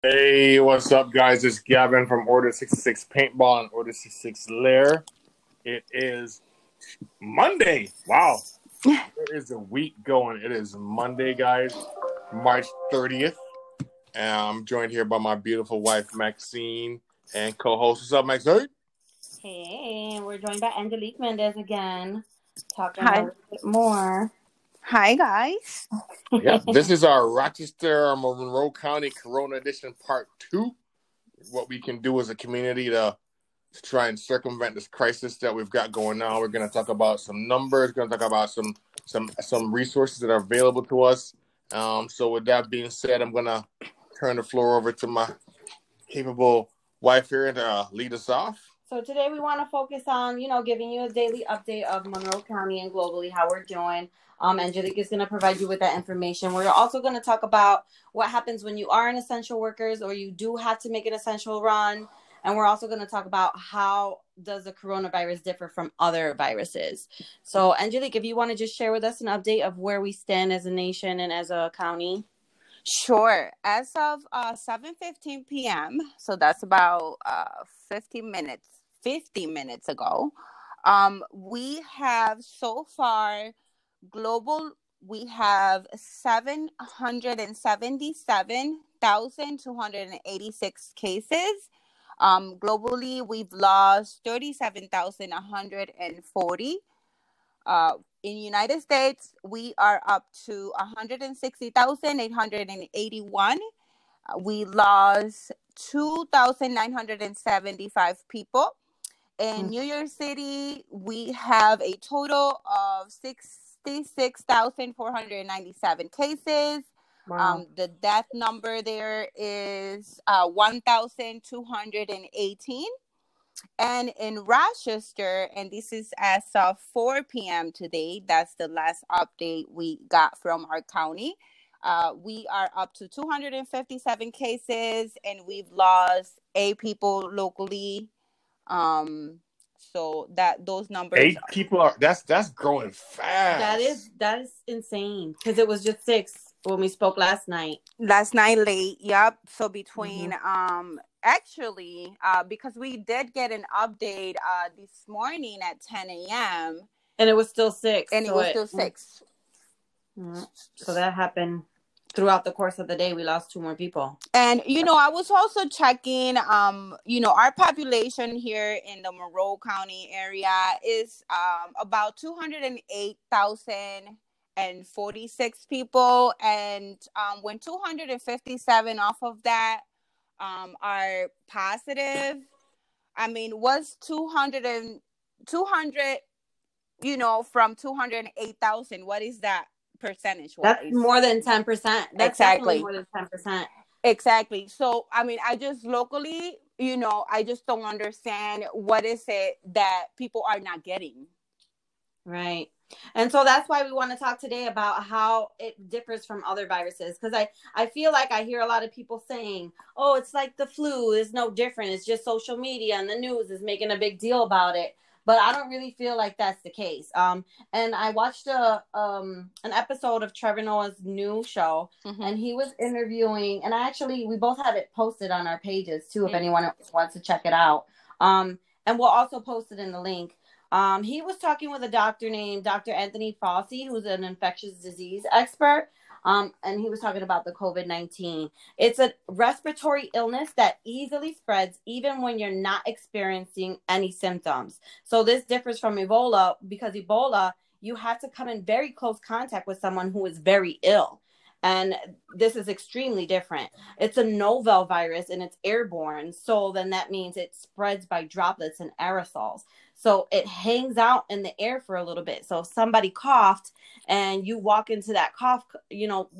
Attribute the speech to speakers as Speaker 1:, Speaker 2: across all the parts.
Speaker 1: Hey, what's up, guys? It's Gavin from Order 66 Paintball and Order 66 Lair. It is Monday. Wow. there is a week going. It is Monday, guys, March 30th. And I'm joined here by my beautiful wife, Maxine, and co host. What's up, Maxine?
Speaker 2: Hey, we're joined by Angelique Mendez again, talking Hi. a little bit more.
Speaker 3: Hi, guys.
Speaker 1: yeah, this is our Rochester, Monroe County Corona Edition Part 2. What we can do as a community to, to try and circumvent this crisis that we've got going on. We're going to talk about some numbers, going to talk about some some some resources that are available to us. Um, so, with that being said, I'm going to turn the floor over to my capable wife here to uh, lead us off.
Speaker 2: So today we want to focus on, you know, giving you a daily update of Monroe County and globally how we're doing. Um, Angelique is going to provide you with that information. We're also going to talk about what happens when you are an essential workers or you do have to make an essential run. And we're also going to talk about how does the coronavirus differ from other viruses. So, Angelique, if you want to just share with us an update of where we stand as a nation and as a county.
Speaker 3: Sure. As of uh, 7:15 p.m., so that's about uh, 15 minutes 50 minutes ago. Um, we have so far global, we have 777,286 cases. Um, globally, we've lost 37,140. Uh, in United States, we are up to 160,881. Uh, we lost 2,975 people. In mm. New York City, we have a total of 66,497 cases. Wow. Um, the death number there is uh, 1,218. And in Rochester, and this is as of 4 p.m. today, that's the last update we got from our county. Uh, we are up to 257 cases, and we've lost eight people locally um, so that those numbers
Speaker 1: eight people are that's that's growing fast.
Speaker 2: That is that is insane because it was just six when we spoke last night.
Speaker 3: Last night late, yep. So between mm-hmm. um actually uh because we did get an update uh this morning at 10 a.m.
Speaker 2: and it was still six.
Speaker 3: And so it was still 6
Speaker 2: mm-hmm. So that happened throughout the course of the day we lost two more people.
Speaker 3: And you know i was also checking um you know our population here in the monroe county area is um about 208,046 people. And um when 257 off of that um are positive i mean was 200 and 200 you know from 208,000 what is that percentage
Speaker 2: That's more than 10%. That's exactly. more than 10%.
Speaker 3: Exactly. So, I mean, I just locally, you know, I just don't understand what is it that people are not getting.
Speaker 2: Right. And so that's why we want to talk today about how it differs from other viruses because I I feel like I hear a lot of people saying, "Oh, it's like the flu, is no different. It's just social media and the news is making a big deal about it." But I don't really feel like that's the case. Um, and I watched a um an episode of Trevor Noah's new show, mm-hmm. and he was interviewing, and I actually we both have it posted on our pages too, if mm-hmm. anyone wants to check it out. Um, and we'll also post it in the link. Um, he was talking with a doctor named Dr. Anthony Fauci, who's an infectious disease expert. Um, and he was talking about the COVID 19. It's a respiratory illness that easily spreads even when you're not experiencing any symptoms. So, this differs from Ebola because Ebola, you have to come in very close contact with someone who is very ill. And this is extremely different. It's a novel virus and it's airborne. So then that means it spreads by droplets and aerosols. So it hangs out in the air for a little bit. So if somebody coughed and you walk into that cough, you know,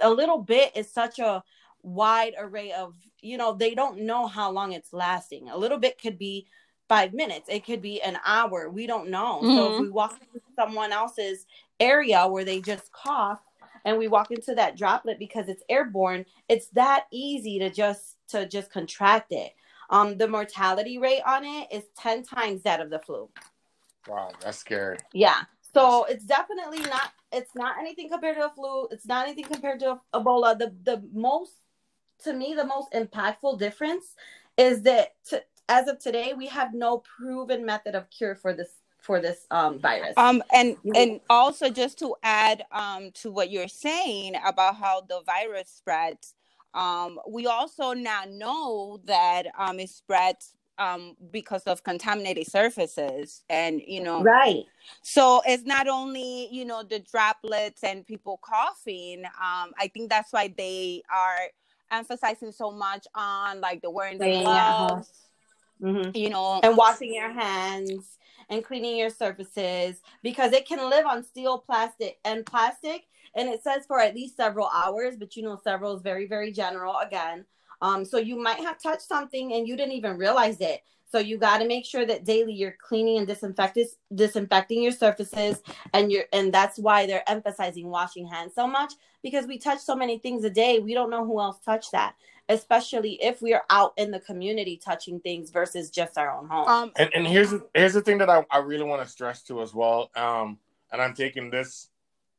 Speaker 2: a little bit is such a wide array of, you know, they don't know how long it's lasting. A little bit could be five minutes, it could be an hour. We don't know. Mm-hmm. So if mm-hmm. we walk into someone else's area where they just cough and we walk into that droplet because it's airborne, it's that easy to just to just contract it. Um, the mortality rate on it is 10 times that of the flu.
Speaker 1: Wow, that's scary.
Speaker 2: Yeah. So it's definitely not it's not anything compared to a flu. It's not anything compared to Ebola. The the most to me the most impactful difference is that to, as of today we have no proven method of cure for this for this um, virus.
Speaker 3: Um, and and also just to add um, to what you're saying about how the virus spreads, um, we also now know that um, it spreads um, because of contaminated surfaces, and you know,
Speaker 2: right.
Speaker 3: So it's not only you know the droplets and people coughing. Um, I think that's why they are emphasizing so much on like the wearing the gloves. Mm-hmm. You know,
Speaker 2: and washing your hands and cleaning your surfaces because it can live on steel, plastic, and plastic. And it says for at least several hours, but you know, several is very, very general again. Um, so you might have touched something and you didn't even realize it. So you got to make sure that daily you're cleaning and disinfecting disinfecting your surfaces, and you're and that's why they're emphasizing washing hands so much because we touch so many things a day. We don't know who else touched that especially if we are out in the community touching things versus just our own home.
Speaker 1: Um, and, and here's here's the thing that I, I really want to stress to as well. Um, and I'm taking this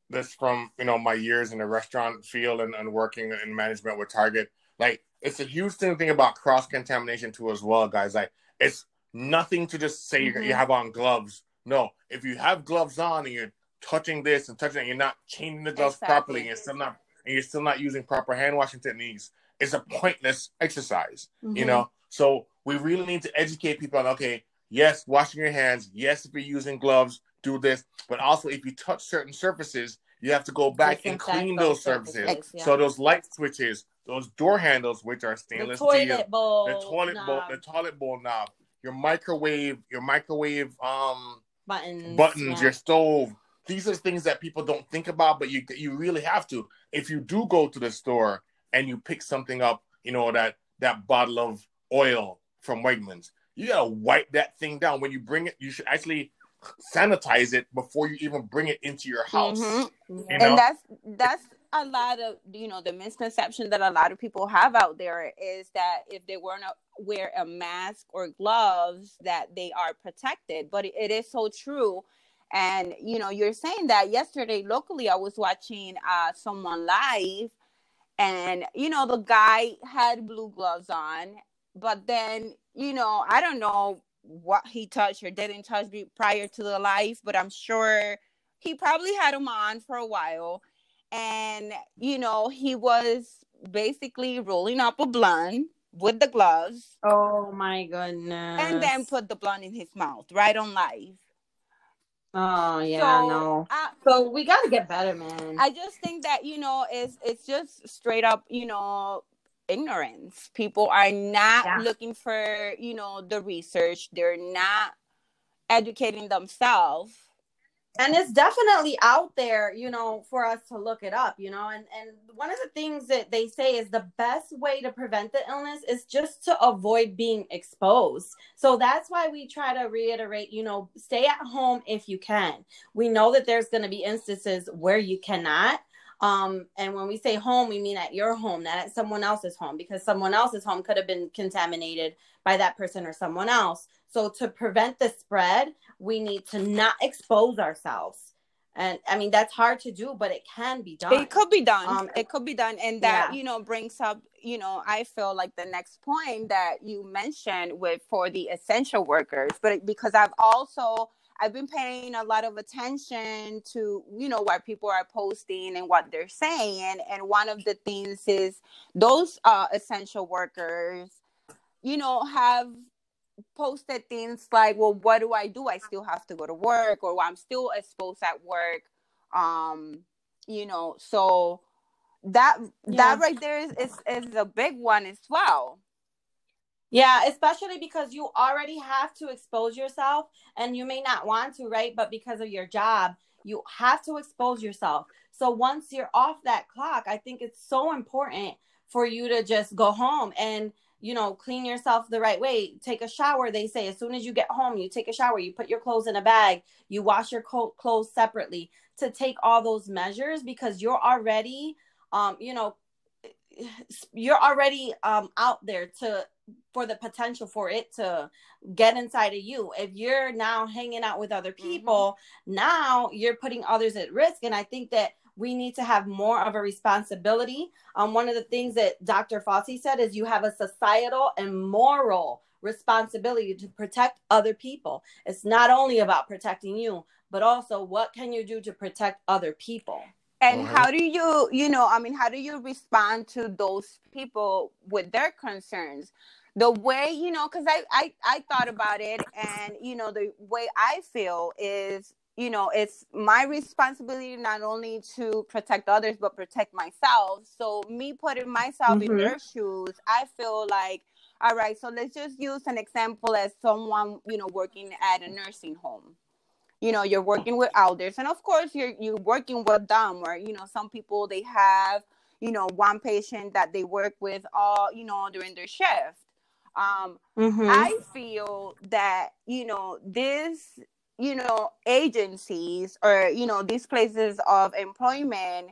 Speaker 1: this from you know my years in the restaurant field and, and working in management with Target. Like it's a huge thing, thing about cross contamination too as well, guys. Like it's nothing to just say mm-hmm. you have on gloves. No, if you have gloves on and you're touching this and touching it, you're not changing the gloves exactly. properly, and you're still not and you're still not using proper hand washing techniques It's a pointless exercise, mm-hmm. you know? So we really need to educate people on, okay, yes, washing your hands. Yes, if you're using gloves, do this. But also, if you touch certain surfaces, you have to go back and clean those surfaces. surfaces. Yeah. So those light switches, those door handles, which are stainless the
Speaker 2: toilet steel, bowl,
Speaker 1: the toilet knob. bowl, the toilet bowl knob, your microwave, your microwave um
Speaker 2: buttons,
Speaker 1: buttons, yeah. your stove. These are things that people don't think about, but you you really have to. If you do go to the store and you pick something up, you know, that that bottle of oil from Wegmans, you gotta wipe that thing down. When you bring it, you should actually sanitize it before you even bring it into your house.
Speaker 3: Mm-hmm. You know? And that's that's a lot of you know the misconception that a lot of people have out there is that if they weren't wear a mask or gloves that they are protected but it is so true and you know you're saying that yesterday locally i was watching uh someone live and you know the guy had blue gloves on but then you know i don't know what he touched or didn't touch me prior to the life but i'm sure he probably had him on for a while and you know he was basically rolling up a blunt with the gloves
Speaker 2: oh my goodness
Speaker 3: and then put the blunt in his mouth right on live
Speaker 2: Oh yeah, so, no. I, so we got to get better, man.
Speaker 3: I just think that you know it's it's just straight up, you know, ignorance. People are not yeah. looking for you know the research. They're not educating themselves
Speaker 2: and it's definitely out there you know for us to look it up you know and and one of the things that they say is the best way to prevent the illness is just to avoid being exposed so that's why we try to reiterate you know stay at home if you can we know that there's going to be instances where you cannot um, and when we say home, we mean at your home, not at someone else's home, because someone else's home could have been contaminated by that person or someone else. So to prevent the spread, we need to not expose ourselves. And I mean that's hard to do, but it can be done.
Speaker 3: It could be done. Um, it could be done, and that yeah. you know brings up you know I feel like the next point that you mentioned with for the essential workers, but because I've also I've been paying a lot of attention to, you know, what people are posting and what they're saying. And one of the things is those uh, essential workers, you know, have posted things like, well, what do I do? I still have to go to work or I'm still exposed at work. Um, you know, so that yeah. that right there is, is is a big one as well.
Speaker 2: Yeah, especially because you already have to expose yourself and you may not want to, right? But because of your job, you have to expose yourself. So once you're off that clock, I think it's so important for you to just go home and you know clean yourself the right way take a shower they say as soon as you get home you take a shower you put your clothes in a bag you wash your co- clothes separately to take all those measures because you're already um you know you're already um out there to for the potential for it to get inside of you. If you're now hanging out with other mm-hmm. people, mm-hmm. now you're putting others at risk. And I think that we need to have more of a responsibility. Um, one of the things that Dr. Fauci said is you have a societal and moral responsibility to protect other people. It's not only about protecting you, but also what can you do to protect other people?
Speaker 3: And uh-huh. how do you, you know, I mean, how do you respond to those people with their concerns? The way, you know, because I, I I thought about it, and you know, the way I feel is you know it's my responsibility not only to protect others but protect myself so me putting myself mm-hmm. in their shoes i feel like all right so let's just use an example as someone you know working at a nursing home you know you're working with elders and of course you're you're working with them or you know some people they have you know one patient that they work with all you know during their shift um mm-hmm. i feel that you know this you know agencies or you know these places of employment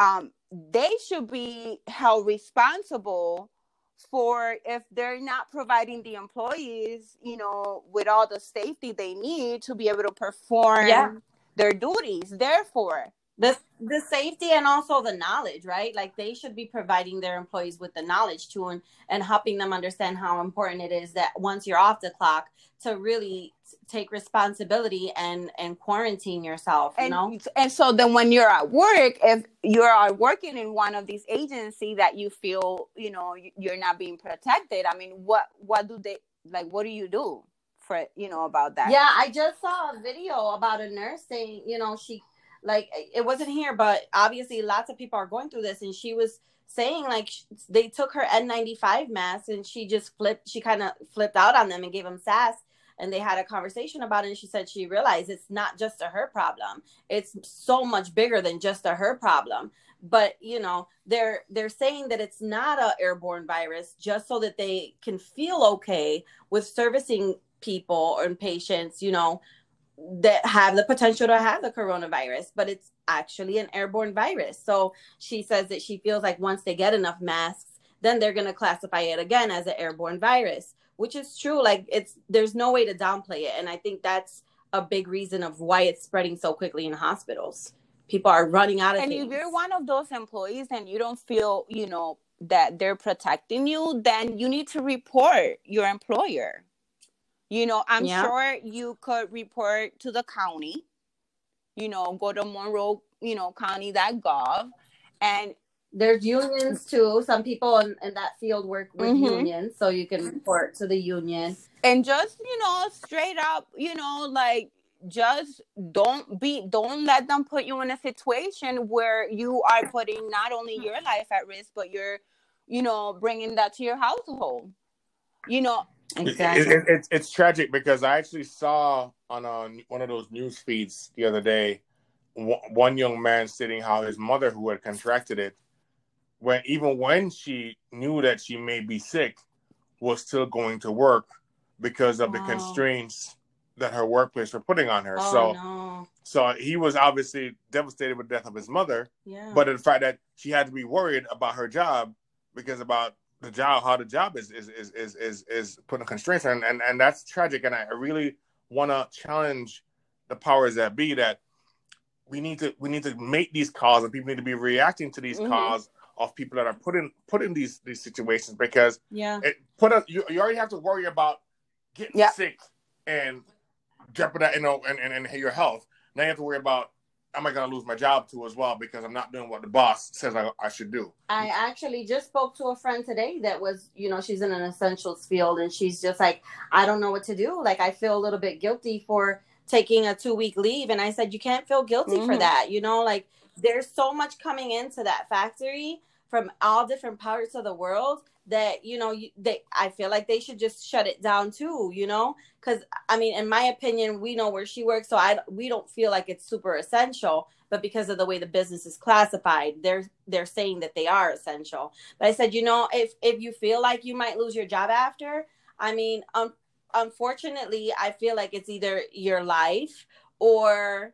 Speaker 3: um, they should be held responsible for if they're not providing the employees you know with all the safety they need to be able to perform yeah. their duties therefore
Speaker 2: the the safety and also the knowledge right? Like they should be providing their employees with the knowledge too and and helping them understand how important it is that once you're off the clock to really take responsibility and and quarantine yourself you
Speaker 3: and,
Speaker 2: know?
Speaker 3: and so then when you're at work if you're working in one of these agencies that you feel you know you're not being protected i mean what what do they like what do you do for you know about that?
Speaker 2: Yeah i just saw a video about a nurse saying you know she like it wasn't here but obviously lots of people are going through this. And she was saying like they took her N95 mask and she just flipped she kind of flipped out on them and gave them sass. And they had a conversation about it and she said she realized it's not just a her problem. It's so much bigger than just a her problem. But you know they're they're saying that it's not a airborne virus just so that they can feel okay with servicing people and patients you know that have the potential to have the coronavirus, but it's actually an airborne virus. So she says that she feels like once they get enough masks, then they're going to classify it again as an airborne virus, which is true. Like it's there's no way to downplay it, and I think that's a big reason of why it's spreading so quickly in hospitals. People are running out of.
Speaker 3: And
Speaker 2: things.
Speaker 3: if you're one of those employees and you don't feel, you know, that they're protecting you, then you need to report your employer you know, I'm yeah. sure you could report to the county, you know, go to Monroe, you know, county.gov and
Speaker 2: there's unions too. Some people in, in that field work with mm-hmm. unions, so you can report to the union.
Speaker 3: And just, you know, straight up, you know, like just don't be don't let them put you in a situation where you are putting not only your life at risk but you're you know bringing that to your household you know
Speaker 1: Exactly. It, it, it's it's tragic because I actually saw on a, one of those news feeds the other day one young man stating how his mother, who had contracted it, when even when she knew that she may be sick, was still going to work because of the constraints that her workplace were putting on her. Oh, so, no. so he was obviously devastated with the death of his mother. Yeah. But the fact that she had to be worried about her job because about the job, how the job is is is is is, is putting constraints on, and and that's tragic. And I really want to challenge the powers that be that we need to we need to make these calls, and people need to be reacting to these mm-hmm. calls of people that are put in put in these these situations because
Speaker 2: yeah,
Speaker 1: it put us you, you already have to worry about getting yep. sick and jeopardize you know and, and and your health. Now you have to worry about am I going to lose my job too as well because I'm not doing what the boss says I, I should do.
Speaker 2: I actually just spoke to a friend today that was, you know, she's in an essentials field and she's just like, I don't know what to do. Like, I feel a little bit guilty for taking a two week leave. And I said, you can't feel guilty mm-hmm. for that. You know, like there's so much coming into that factory from all different parts of the world that you know they i feel like they should just shut it down too you know? Because i mean in my opinion we know where she works so i we don't feel like it's super essential but because of the way the business is classified they're they're saying that they are essential. But i said you know if if you feel like you might lose your job after i mean um, unfortunately i feel like it's either your life or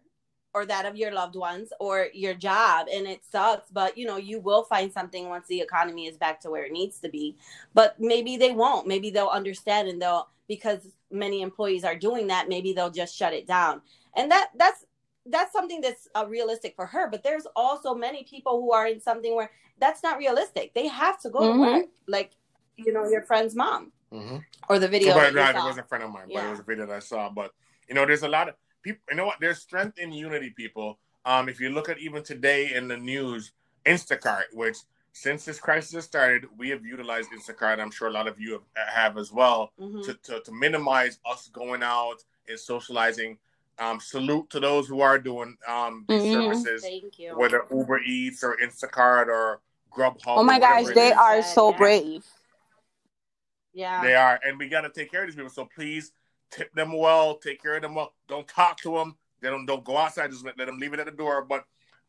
Speaker 2: or that of your loved ones or your job and it sucks but you know you will find something once the economy is back to where it needs to be but maybe they won't maybe they'll understand and they'll because many employees are doing that maybe they'll just shut it down and that that's that's something that's uh, realistic for her but there's also many people who are in something where that's not realistic they have to go mm-hmm. to work like you know your friend's mom mm-hmm. or the video
Speaker 1: well, it was a friend of mine yeah. but it was a video that i saw but you know there's a lot of people you know what there's strength in unity people um if you look at even today in the news instacart which since this crisis started we have utilized instacart i'm sure a lot of you have, have as well mm-hmm. to, to, to minimize us going out and socializing um, salute to those who are doing um, these mm-hmm. services,
Speaker 2: Thank you.
Speaker 1: whether Uber Eats or Instacart or Grubhub.
Speaker 3: Oh my gosh, they are so yeah. brave.
Speaker 2: Yeah,
Speaker 1: they are, and we got to take care of these people. So please tip them well, take care of them well. Don't talk to them. They don't don't go outside. Just let, let them leave it at the door. But,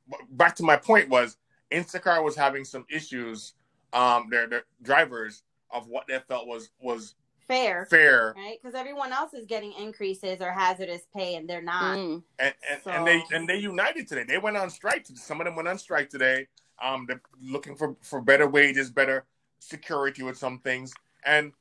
Speaker 1: but back to my point was Instacart was having some issues. Um, their their drivers of what they felt was was
Speaker 2: fair,
Speaker 1: fair,
Speaker 2: right? Because everyone else is getting increases or hazardous pay, and they're not.
Speaker 1: Mm. And and, so. and, they and they united today. They went on strike. Some of them went on strike today. Um, they're looking for for better wages, better security with some things, and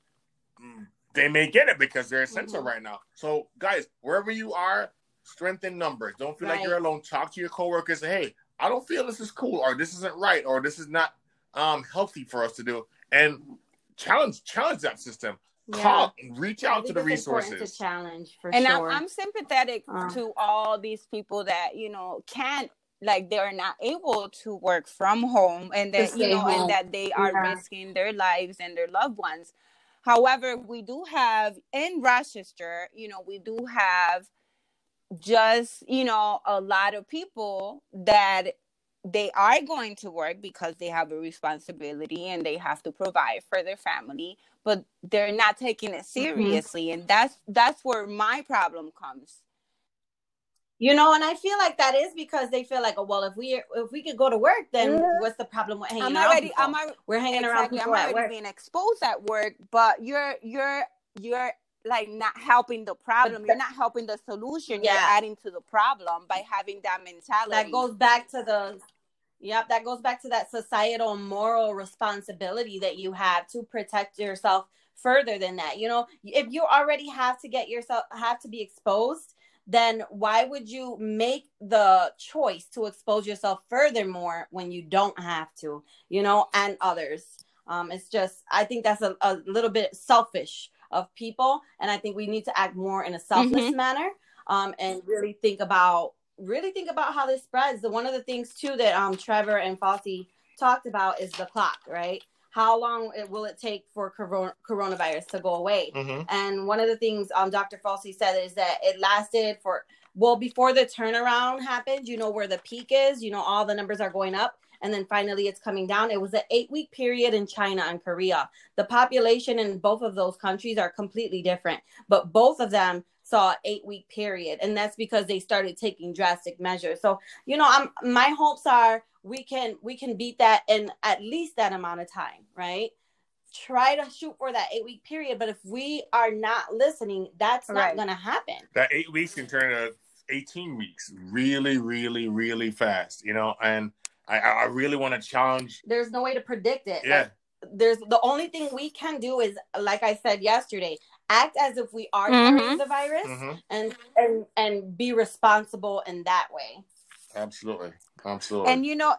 Speaker 1: they may get it because they're essential mm-hmm. right now. So, guys, wherever you are, strengthen numbers. Don't feel right. like you're alone. Talk to your coworkers. Say, hey, I don't feel this is cool, or this isn't right, or this is not um healthy for us to do, and challenge challenge that system yeah. call reach out to the resources
Speaker 2: to challenge for
Speaker 3: and
Speaker 2: sure.
Speaker 3: I'm, I'm sympathetic uh. to all these people that you know can't like they're not able to work from home and that you know home. and that they are yeah. risking their lives and their loved ones however we do have in rochester you know we do have just you know a lot of people that they are going to work because they have a responsibility and they have to provide for their family but they're not taking it mm-hmm. seriously mm-hmm. and that's that's where my problem comes
Speaker 2: you know and i feel like that is because they feel like oh well if we if we could go to work then what's the problem with hanging I'm already, around people? I'm we're hanging exactly, around
Speaker 3: I'm already being exposed at work but you're you're you're like not helping the problem you're not helping the solution yeah. you're adding to the problem by having that mentality
Speaker 2: that goes back to the Yep, that goes back to that societal moral responsibility that you have to protect yourself further than that. You know, if you already have to get yourself have to be exposed, then why would you make the choice to expose yourself furthermore when you don't have to, you know, and others? Um, it's just, I think that's a, a little bit selfish of people. And I think we need to act more in a selfless mm-hmm. manner um, and really think about really think about how this spreads. The one of the things too that um Trevor and Fauci talked about is the clock, right? How long it, will it take for corona, coronavirus to go away? Mm-hmm. And one of the things um Dr. Fauci said is that it lasted for well before the turnaround happened. You know where the peak is. You know all the numbers are going up. And then finally, it's coming down. It was an eight week period in China and Korea. The population in both of those countries are completely different, but both of them saw eight week period and that's because they started taking drastic measures so you know i'm my hopes are we can we can beat that in at least that amount of time right try to shoot for that eight week period but if we are not listening that's not right. going to happen
Speaker 1: that eight weeks can turn to 18 weeks really really really fast you know and i i really want to challenge
Speaker 2: there's no way to predict it
Speaker 1: yeah like,
Speaker 2: there's the only thing we can do is like i said yesterday act as if we are mm-hmm. carrying the virus mm-hmm. and and and be responsible in that way
Speaker 1: absolutely absolutely
Speaker 3: and you know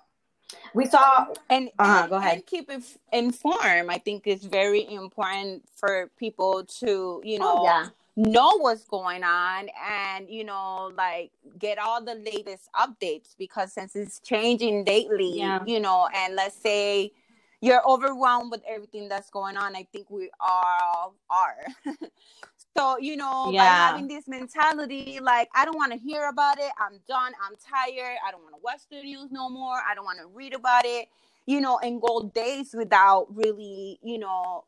Speaker 2: we saw
Speaker 3: and,
Speaker 2: uh-huh,
Speaker 3: and
Speaker 2: go ahead
Speaker 3: and keep inf- informed i think it's very important for people to you oh, know
Speaker 2: oh, yeah.
Speaker 3: know what's going on and you know like get all the latest updates because since it's changing daily yeah. you know and let's say you're overwhelmed with everything that's going on. I think we all are. so, you know, yeah. by having this mentality, like, I don't want to hear about it. I'm done. I'm tired. I don't want to watch the news no more. I don't want to read about it, you know, and go days without really, you know,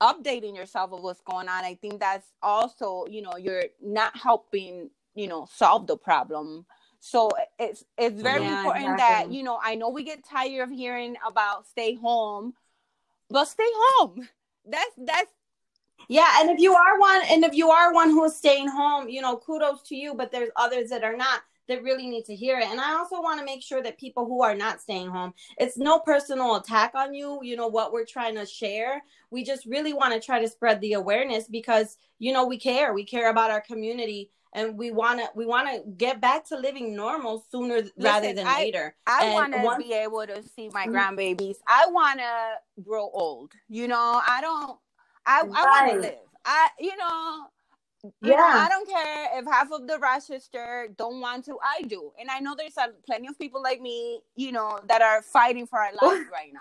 Speaker 3: updating yourself of what's going on. I think that's also, you know, you're not helping, you know, solve the problem so it's it's very yeah, important exactly. that you know I know we get tired of hearing about stay home, but stay home. That's that's
Speaker 2: yeah, and if you are one and if you are one who is staying home, you know, kudos to you, but there's others that are not. that really need to hear it. And I also want to make sure that people who are not staying home, it's no personal attack on you, you know, what we're trying to share. We just really want to try to spread the awareness because, you know, we care. We care about our community and we want to we want to get back to living normal sooner Listen, rather than
Speaker 3: I,
Speaker 2: later.
Speaker 3: I want to be able to see my mm-hmm. grandbabies. I want to grow old. You know, I don't I, right. I want to live. I you know yeah. You know, I don't care if half of the Rochester don't want to. I do, and I know there's a, plenty of people like me, you know, that are fighting for our lives right now.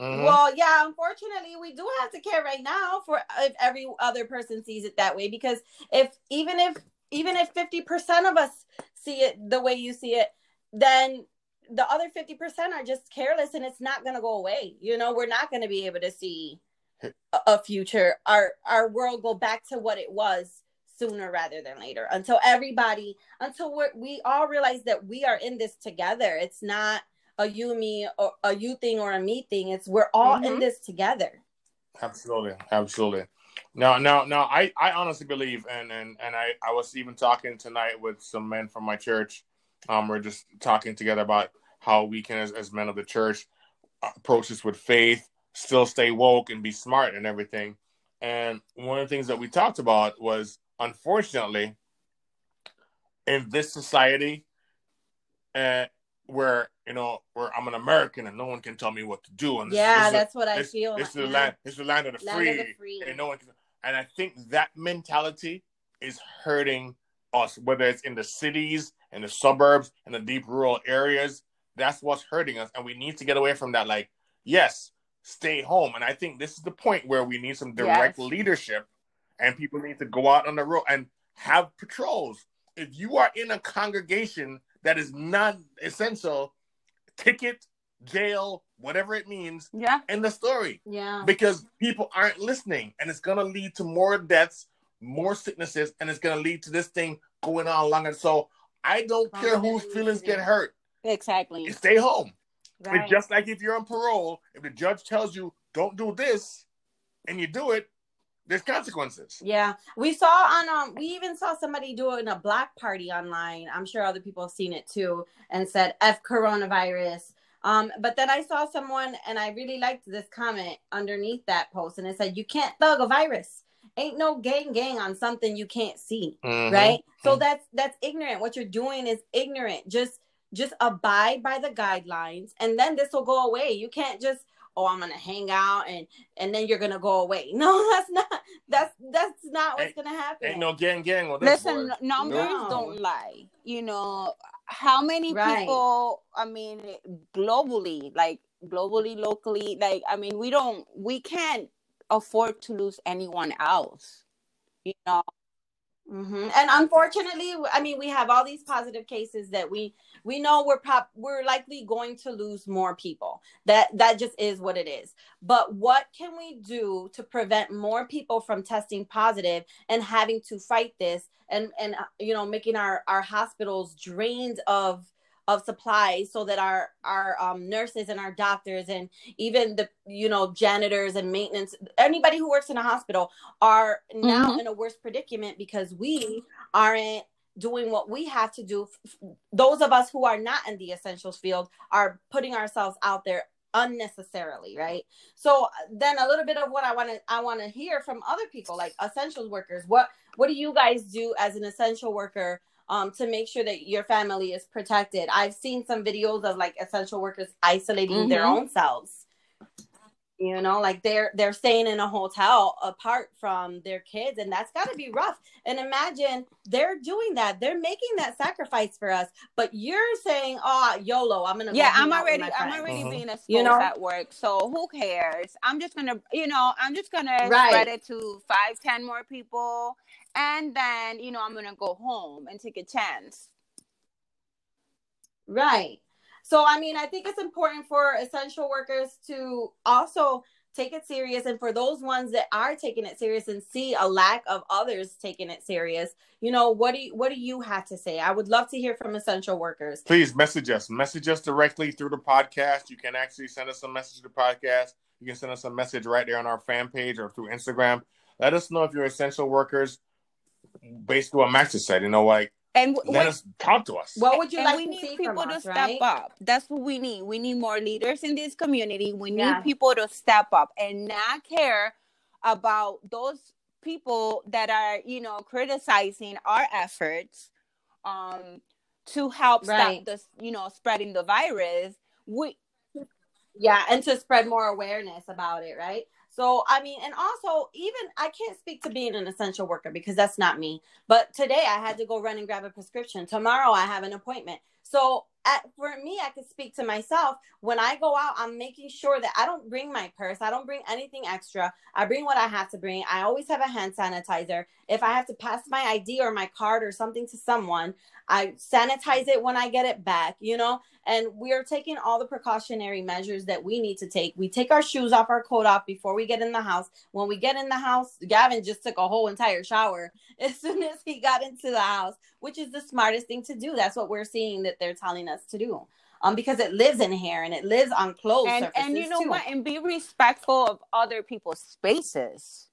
Speaker 2: Mm-hmm. Well, yeah, unfortunately, we do have to care right now for if every other person sees it that way. Because if even if even if fifty percent of us see it the way you see it, then the other fifty percent are just careless, and it's not going to go away. You know, we're not going to be able to see a future our our world go back to what it was sooner rather than later. Until everybody until we we all realize that we are in this together. It's not a you me or a you thing or a me thing. It's we're all mm-hmm. in this together.
Speaker 1: Absolutely. Absolutely. Now now now i i honestly believe and and and i i was even talking tonight with some men from my church um we're just talking together about how we can as, as men of the church approach this with faith still stay woke and be smart and everything. And one of the things that we talked about was, unfortunately, in this society, uh, where you know where I'm an American and no one can tell me what to do. And
Speaker 2: this, yeah, this that's a, what I
Speaker 1: this,
Speaker 2: feel.
Speaker 1: This is the land. This is the land of the, land free, of the free, and no one. Can, and I think that mentality is hurting us, whether it's in the cities, in the suburbs, and the deep rural areas. That's what's hurting us, and we need to get away from that. Like, yes, stay home. And I think this is the point where we need some direct yes. leadership and people need to go out on the road and have patrols. If you are in a congregation that is not essential, ticket, jail, whatever it means,
Speaker 2: yeah,
Speaker 1: in the story.
Speaker 2: Yeah.
Speaker 1: Because people aren't listening and it's gonna lead to more deaths, more sicknesses, and it's gonna lead to this thing going on longer. So I don't care whose feelings get hurt.
Speaker 3: Exactly.
Speaker 1: Stay home. Right. It's just like if you're on parole, if the judge tells you don't do this and you do it, there's consequences.
Speaker 2: Yeah. We saw on um we even saw somebody doing a black party online. I'm sure other people have seen it too and said F coronavirus. Um, but then I saw someone and I really liked this comment underneath that post and it said, You can't thug a virus. Ain't no gang gang on something you can't see. Mm-hmm. Right. So mm-hmm. that's that's ignorant. What you're doing is ignorant. Just just abide by the guidelines and then this will go away you can't just oh i'm gonna hang out and and then you're gonna go away no that's not that's that's not what's ain't, gonna happen
Speaker 1: ain't no gang gang
Speaker 3: with listen numbers no. don't lie you know how many right. people i mean globally like globally locally like i mean we don't we can't afford to lose anyone else you know
Speaker 2: Mm-hmm. And unfortunately, I mean, we have all these positive cases that we we know we're pop we're likely going to lose more people. That that just is what it is. But what can we do to prevent more people from testing positive and having to fight this and and uh, you know making our our hospitals drained of of supplies so that our our um, nurses and our doctors and even the you know janitors and maintenance anybody who works in a hospital are now mm-hmm. in a worse predicament because we aren't doing what we have to do. Those of us who are not in the essentials field are putting ourselves out there unnecessarily right? So then a little bit of what i want to i want to hear from other people like essentials workers. What what do you guys do as an essential worker um, to make sure that your family is protected. I've seen some videos of like essential workers isolating mm-hmm. their own selves. You know, like they're they're staying in a hotel apart from their kids, and that's got to be rough. And imagine they're doing that; they're making that sacrifice for us. But you're saying, "Oh, YOLO, I'm gonna."
Speaker 3: Yeah, I'm already, I'm already mm-hmm. being exposed you know? at work, so who cares? I'm just gonna, you know, I'm just gonna right. spread it to five, ten more people, and then you know i'm gonna go home and take a chance
Speaker 2: right so i mean i think it's important for essential workers to also take it serious and for those ones that are taking it serious and see a lack of others taking it serious you know what do you what do you have to say? I would love to hear from essential workers.
Speaker 1: Please message us. Message us directly through the podcast. You can actually send us a message to the podcast. You can send us a message right there on our fan page or through instagram. Let us know if you're essential workers basically what Max just said. You know, like
Speaker 3: and
Speaker 1: let
Speaker 3: what,
Speaker 1: us talk to us.
Speaker 2: What would you
Speaker 3: and
Speaker 2: like
Speaker 3: we
Speaker 2: to
Speaker 3: need
Speaker 2: see
Speaker 3: people
Speaker 2: from
Speaker 3: to
Speaker 2: us,
Speaker 3: step
Speaker 2: right?
Speaker 3: up. That's what we need. We need more leaders in this community. We need
Speaker 2: Yeah.
Speaker 3: people to step up and not care about those people that are, you know, criticizing our efforts um to help
Speaker 2: Right.
Speaker 3: stop this, you know, spreading the virus. We
Speaker 2: Yeah, and to spread more awareness about it, right? So, I mean, and also, even I can't speak to being an essential worker because that's not me. But today I had to go run and grab a prescription. Tomorrow I have an appointment. So, at, for me, I could speak to myself. When I go out, I'm making sure that I don't bring my purse. I don't bring anything extra. I bring what I have to bring. I always have a hand sanitizer. If I have to pass my ID or my card or something to someone, I sanitize it when I get it back, you know? And we're taking all the precautionary measures that we need to take. We take our shoes off, our coat off before we get in the house. When we get in the house, Gavin just took a whole entire shower as soon as he got into the house, which is the smartest thing to do. That's what we're seeing that they're telling us to do. Um, because it lives in hair and it lives on clothes
Speaker 3: and
Speaker 2: surfaces
Speaker 3: and you know
Speaker 2: too.
Speaker 3: what? And be respectful of other people's spaces.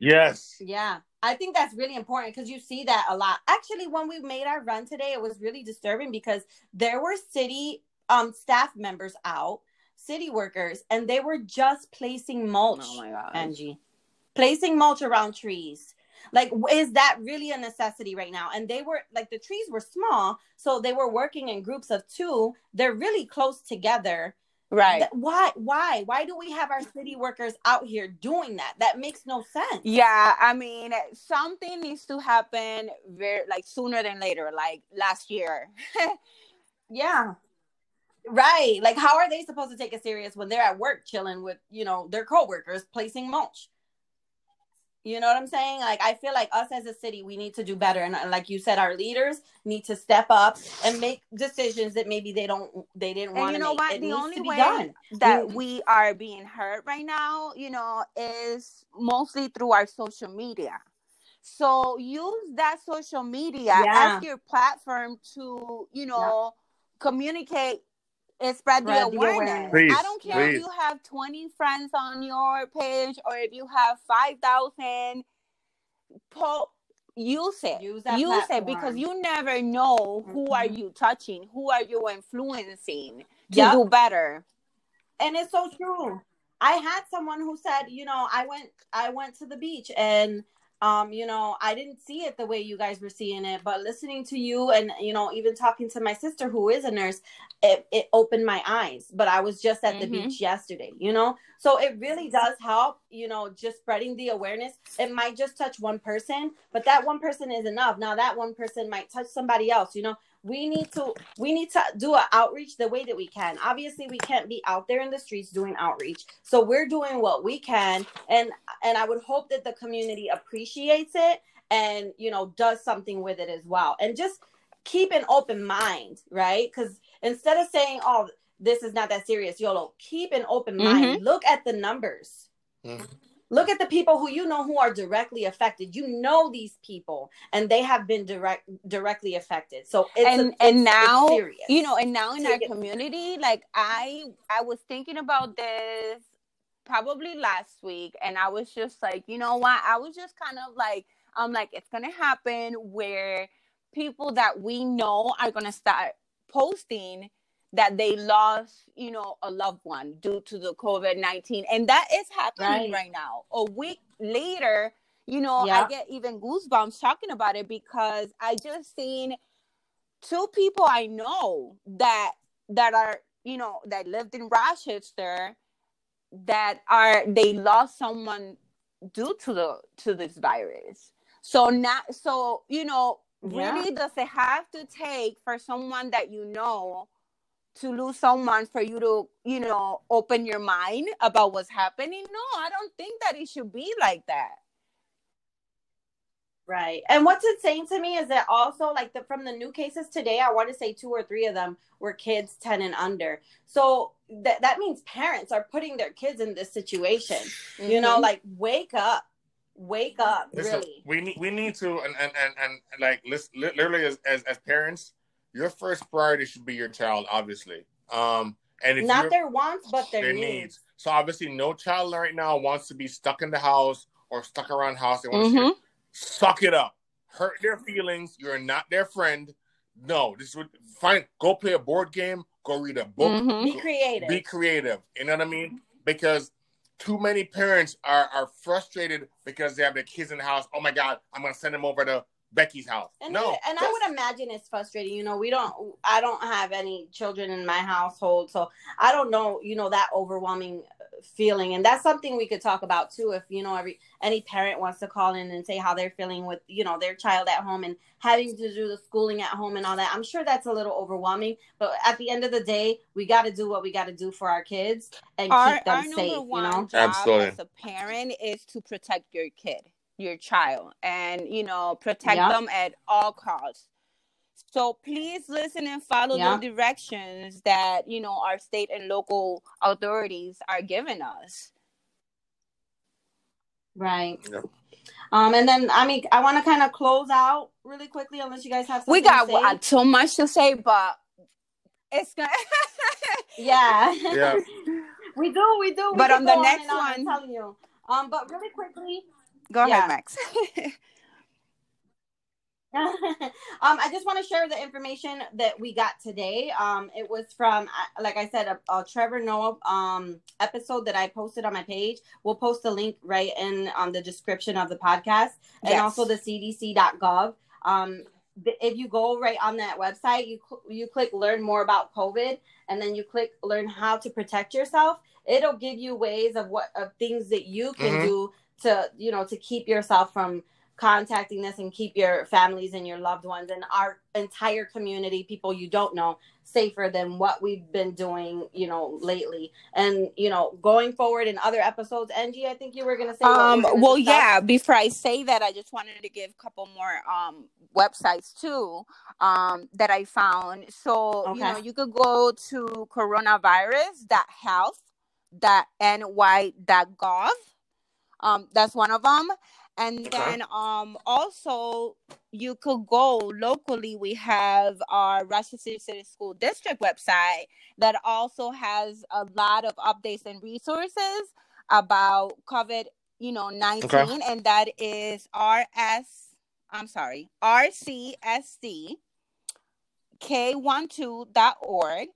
Speaker 1: yes.
Speaker 2: Yeah, I think that's really important because you see that a lot. Actually, when we made our run today, it was really disturbing because there were city um staff members out, city workers, and they were just placing mulch.
Speaker 3: Oh my god.
Speaker 2: Angie, placing mulch around trees. Like, is that really a necessity right now? And they were like, the trees were small, so they were working in groups of two. They're really close together.
Speaker 3: right.
Speaker 2: Why? Why? Why do we have our city workers out here doing that? That makes no sense.
Speaker 3: Yeah, I mean, something needs to happen very like sooner than later, like last year.
Speaker 2: Yeah. Right. Like how are they supposed to take it serious when they're at work chilling with, you know, their coworkers placing mulch? You know what I'm saying? Like I feel like us as a city, we need to do better. And uh, like you said, our leaders need to step up and make decisions that maybe they don't they didn't want
Speaker 3: you know
Speaker 2: make.
Speaker 3: what?
Speaker 2: It
Speaker 3: The only way
Speaker 2: done.
Speaker 3: that
Speaker 2: We-
Speaker 3: we are being hurt right now, you know, is mostly through our social media. So use that social media
Speaker 2: Yeah.
Speaker 3: as your platform to, you know, communicate and spread the
Speaker 2: Spread the
Speaker 3: awareness.
Speaker 2: awareness.
Speaker 1: Please,
Speaker 3: I don't care
Speaker 1: please.
Speaker 3: if you have 20 friends on your page or if you have 5,000 po- use it.
Speaker 2: Use
Speaker 3: use it because you never know who are
Speaker 2: Mhm.
Speaker 3: you touching, who are you influencing to
Speaker 2: Yep.
Speaker 3: do better.
Speaker 2: and it's so true i had someone who said you know i went i went to the beach and um you know i didn't see it the way you guys were seeing it but listening to you and you know even talking to my sister who is a nurse it, it opened my eyes but i was just at the
Speaker 3: Mhm.
Speaker 2: beach yesterday you know so it really does help you know just spreading the awareness. It might just touch one person but that one person is enough. Now that one person might touch somebody else you know. We need to we need to do an outreach the way that we can. Obviously we can't be out there in the streets doing outreach. So we're doing what we can and and i would hope that the community appreciates it and you know does something with it as well. And just keep an open mind right? Because instead of saying oh this is not that serious. Yolo keep an open mind. Look at the numbers.
Speaker 1: Mhm.
Speaker 2: look at the people who you know who are directly affected. You know these people and they have been direct directly affected. So it's
Speaker 3: and
Speaker 2: a-
Speaker 3: and
Speaker 2: it's- it's
Speaker 3: now
Speaker 2: serious.
Speaker 3: you know and now in our
Speaker 2: it-
Speaker 3: community like i i was thinking about this probably last week and i was just like you know what? I was just kind of like i'm like it's gonna happen where people that we know are gonna start posting that they lost you know a loved one due to the covid-19 and that is happening
Speaker 2: Right.
Speaker 3: right now a week later you know
Speaker 2: Yeah.
Speaker 3: i get even goosebumps talking about it because i just seen two people I know that that are you know that lived in Rochester that are they lost someone due to the to this virus. So not so you know
Speaker 2: Yeah.
Speaker 3: really does it have to take for someone that you know to lose someone for you to you know open your mind about what's happening? No, I don't think that it should be like that.
Speaker 2: Right. And what's it saying to me is that also like the from the new cases today, I want to say two or three of them were kids 10 and under. So that that means parents are putting their kids in this situation. You know,
Speaker 3: Mhm.
Speaker 2: like wake up. Wake up,
Speaker 1: Listen,
Speaker 2: really.
Speaker 1: we need we need to and and and, and like listen, literally as, as as parents, your first priority should be your child, obviously. Um, and
Speaker 2: Not their wants, but their,
Speaker 1: their
Speaker 2: needs.
Speaker 1: needs. So obviously, no child right now wants to be stuck in the house or stuck around house. They want to
Speaker 3: Mhm.
Speaker 1: suck it up. hurt their feelings. You're not their friend. No, this would find Go play a board game. Go read a book.
Speaker 3: Mhm.
Speaker 2: Be creative.
Speaker 1: Be creative. You know what I mean? Because too many parents are are frustrated because they have their kids in the house. Oh my god, I'm gonna send them over to Becky's house.
Speaker 2: And,
Speaker 1: no,
Speaker 2: I, and I would imagine it's frustrating. You know, we don't. I don't have any children in my household, so I don't know. You know that overwhelming uh, feeling, and that's something we could talk about too. If you know, every any parent wants to call in and say how they're feeling with you know their child at home and having to do the schooling at home and all that. I'm sure that's a little overwhelming, but at the end of the day, we got to do what we got to do for our kids and
Speaker 3: our,
Speaker 2: keep them
Speaker 3: our
Speaker 2: safe.
Speaker 3: number
Speaker 2: You know.
Speaker 3: job
Speaker 1: Absolutely.
Speaker 3: as a parent is to protect your kid your child and you know protect
Speaker 2: Yeah.
Speaker 3: them at all costs so please listen and follow
Speaker 2: Yeah.
Speaker 3: the directions that you know our state and local authorities are giving us
Speaker 2: Right.
Speaker 1: Yep.
Speaker 2: Um, and then I mean, I want to kind of close out really quickly, unless you guys have something
Speaker 3: we got
Speaker 2: to say.
Speaker 3: so much to say but it's gonna
Speaker 2: Yeah.
Speaker 1: Yeah.
Speaker 2: we do, we do. We
Speaker 3: But on the next
Speaker 2: and on, I'm telling you. Um, but really quickly,
Speaker 3: go
Speaker 2: Yeah.
Speaker 3: ahead max
Speaker 2: um, I just want to share the information that we got today. Um, it was from, uh, like I said, a, a Trevor Noah um episode that I posted on my page. We'll post the link right in on the description of the podcast, and
Speaker 3: Yes.
Speaker 2: also the CDC.gov. Um, if you go right on that website, you cl- you click learn more about COVID, and then you click learn how to protect yourself. It'll give you ways of what of things that you can
Speaker 1: Mhm.
Speaker 2: do to you know to keep yourself from contacting this and keep your families and your loved ones and our entire community people you don't know safer than what we've been doing you know lately and you know going forward in other episodes angie i think you were going to say
Speaker 3: um
Speaker 2: gonna
Speaker 3: well
Speaker 2: discuss.
Speaker 3: yeah before i say that i just wanted to give a couple more um websites too um that i found so you know you could go to coronavirus.health.ny.gov um that's one of them and
Speaker 1: Okay.
Speaker 3: then um also you could go locally we have our rochester city school district website that also has a lot of updates and resources about covid you know 19
Speaker 1: Okay.
Speaker 3: and that is rs i'm sorry rcsd k12.org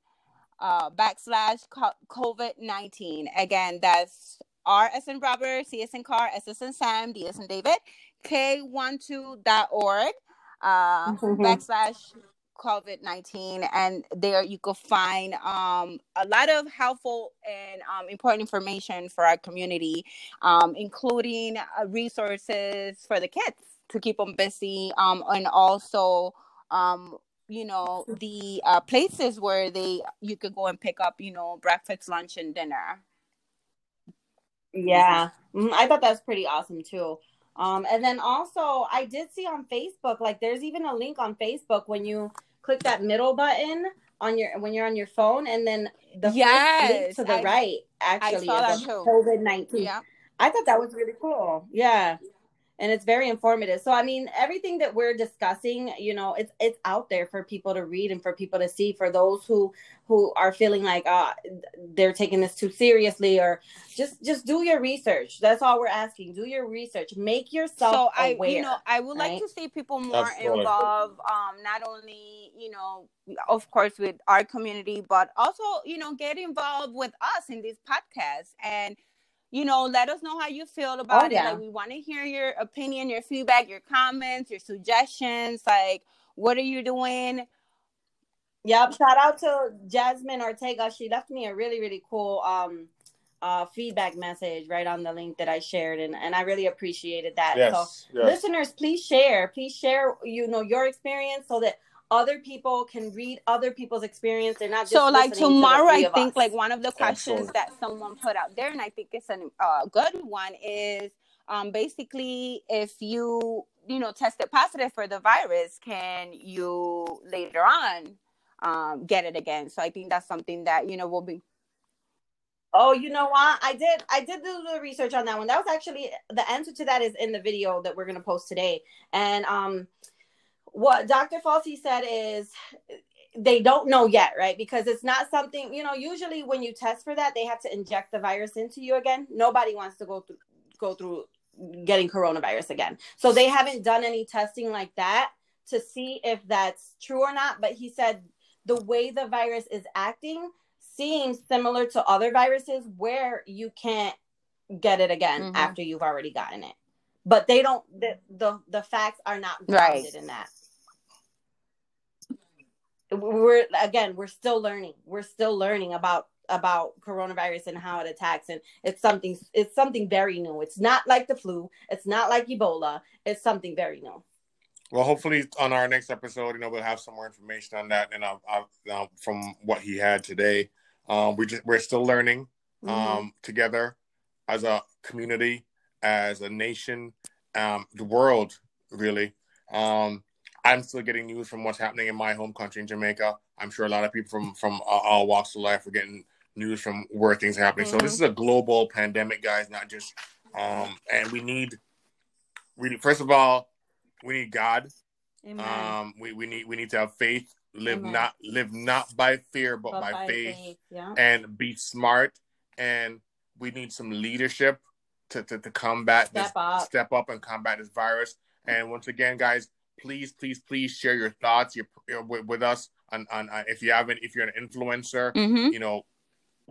Speaker 3: uh backslash covid 19 again that's r as in robert c as in car s as in sam d as in david k12.org uh
Speaker 2: Mhm.
Speaker 3: backslash covid-19 and there you could find um a lot of helpful and um, important information for our community um including uh, resources for the kids to keep them busy um and also um you know the uh, places where they you could go and pick up you know breakfast lunch and dinner
Speaker 2: Yeah, Mhm. I thought that was pretty awesome too. Um, and then also, I did see on Facebook, like there's even a link on Facebook when you click that middle button on your when you're on your phone, and then the
Speaker 3: Yes,
Speaker 2: to the
Speaker 3: I-
Speaker 2: right actually
Speaker 3: saw
Speaker 2: is
Speaker 3: that.
Speaker 2: COVID nineteen.
Speaker 3: yeah
Speaker 2: I thought that was really cool. Yeah. And it's very informative. So I mean, everything that we're discussing, you know, it's it's out there for people to read and for people to see. For those who who are feeling like uh they're taking this too seriously, or just just do your research. That's all we're asking. Do your research. Make yourself
Speaker 3: so i
Speaker 2: aware.
Speaker 3: you know i would like
Speaker 2: right?
Speaker 3: to see people more
Speaker 1: Absolutely.
Speaker 3: involved um not only you know of course with our community but also you know get involved with us in these podcasts and you know let us know how you feel about
Speaker 2: yeah.
Speaker 3: it like we want to hear your opinion your feedback your comments your suggestions like what are you doing
Speaker 2: Yep. Shout out to Jasmine Ortega. She left me a really, really cool um uh feedback message right on the link that I shared and, and I really appreciated that. So
Speaker 1: Yes. yes.
Speaker 2: listeners please share please share you know your experience so that other people can read other people's experience. They're not just
Speaker 3: so like
Speaker 2: listening to
Speaker 3: tomorrow i think
Speaker 2: us.
Speaker 3: like one of the questions
Speaker 1: Absolutely.
Speaker 3: that someone put out there and i think it's a uh, good one is um, basically if you you know tested positive for the virus can you later on um, get it again? So i think that's something that you know will be
Speaker 2: oh you know what? I did i did do the research on that one. That was actually the answer to that is in the video that we're going to post today. And um what dr Fauci said is they don't know yet right because it's not something you know usually when you test for that they have to inject the virus into you again nobody wants to go through go through getting coronavirus again. So they haven't done any testing like that to see if that's true or not. But he said the way the virus is acting seems similar to other viruses where you can't get it again mm-hmm. after you've already gotten it. But they don't the the, the facts are not grounded right. in that. We're again, we're still learning. We're still learning about about coronavirus and how it attacks. And it's something it's something very new. It's not like the flu. It's not like ebola. It's something very new.
Speaker 1: Well hopefully on our next episode you know we'll have some more information on that. And I'll, I'll, I'll from what he had today um we just we're still learning mm-hmm. um together as a community as a nation um the world really. Um i'm still getting news from what's happening in my home country in jamaica i'm sure a lot of people from from all walks of life are getting news from where things are happening. Mm-hmm. So this mm-hmm. is a global pandemic, guys, not just um and we need we need, first of all, we need God. Amen. Um we, we need we need to have faith, live Amen. not live not by fear but, but by, by, faith, faith. Yeah. and be smart and we need some leadership to, to, to combat step this up. step up and combat this virus. And once again, guys, please, please, please share your thoughts your, your with, with, us on, on, on if you haven't if you're an influencer, mm-hmm. you know,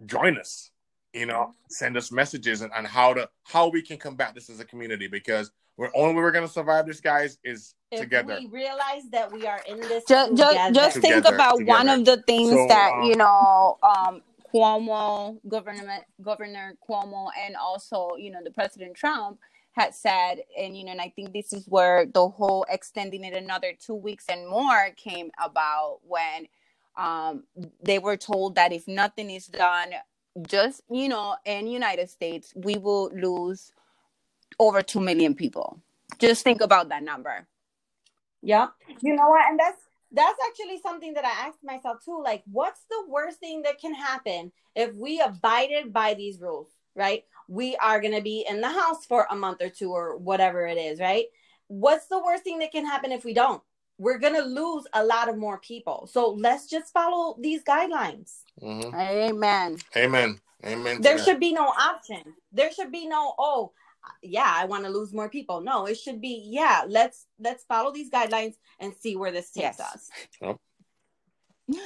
Speaker 1: join us you know send us messages on, on how to how we can combat this as a community because we're only way we're going to survive this guys is if together
Speaker 2: we realize that we are in this
Speaker 3: just just, just think together, about together. one of the things so, that um, you know um Cuomo government governor Cuomo and also you know the president Trump had said and you know and I think this is where the whole extending it another 2 weeks and more came about when um, they were told that if nothing is done just you know in united states we will lose over 2 million people. Just think about that number.
Speaker 2: Yeah you know what? And that's that's actually something that i asked myself too like what's the worst thing that can happen if we abided by these rules right we are going to be in the house for a month or two or whatever it is right what's the worst thing that can happen if we don't we're going to lose a lot of more people. So let's just follow these guidelines.
Speaker 3: Mm-hmm. Amen.
Speaker 1: Amen. Amen.
Speaker 2: There should be no option. There should be no, oh, yeah, I want to lose more people. No, it should be, yeah, let's let's follow these guidelines and see where this takes yes. us. Oh.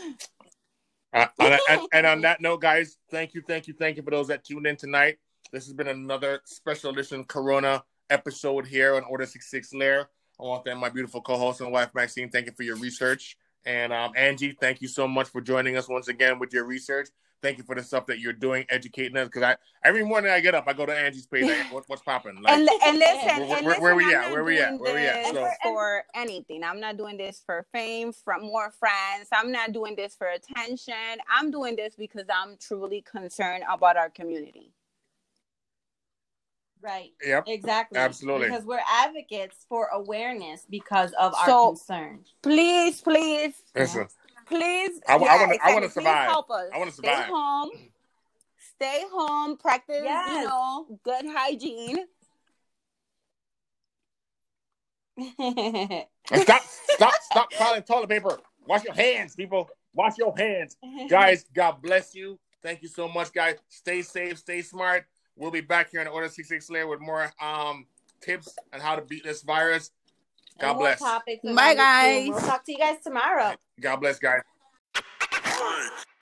Speaker 1: uh, and, and, and on that note, guys, thank you, thank you, thank you for those that tuned in tonight. This has been another special edition Corona episode here on Order 66 Lair. I want to thank my beautiful co-host and wife Maxine. Thank you for your research. And um, Angie, thank you so much for joining us once again with your research. Thank you for the stuff that you're doing, educating us. Because I every morning I get up, I go to Angie's page. Like, what, what's popping?
Speaker 3: Like, and, and listen, where, where, where we at? Where we at? Where we at? So, for anything, I'm not doing this for fame, from more friends. I'm not doing this for attention. I'm doing this because I'm truly concerned about our community.
Speaker 2: Right.
Speaker 1: Yep.
Speaker 2: Exactly.
Speaker 1: Absolutely.
Speaker 2: Because we're advocates for awareness because of so, our concern.
Speaker 3: Please, please.
Speaker 1: Listen.
Speaker 3: Please.
Speaker 1: I, yeah, I want to. I want to survive.
Speaker 3: Help us.
Speaker 1: I want to survive.
Speaker 3: Stay home. Stay home. Practice. Yes. You know, good hygiene.
Speaker 1: stop! Stop! Stop piling toilet paper. Wash your hands, people. Wash your hands, guys. God bless you. Thank you so much, guys. Stay safe. Stay smart. We'll be back here on the Order 66 Lair with more um tips on how to beat this virus. God and bless.
Speaker 2: Topics
Speaker 3: Bye, guys.
Speaker 2: We'll talk to you guys tomorrow.
Speaker 1: God bless, guys.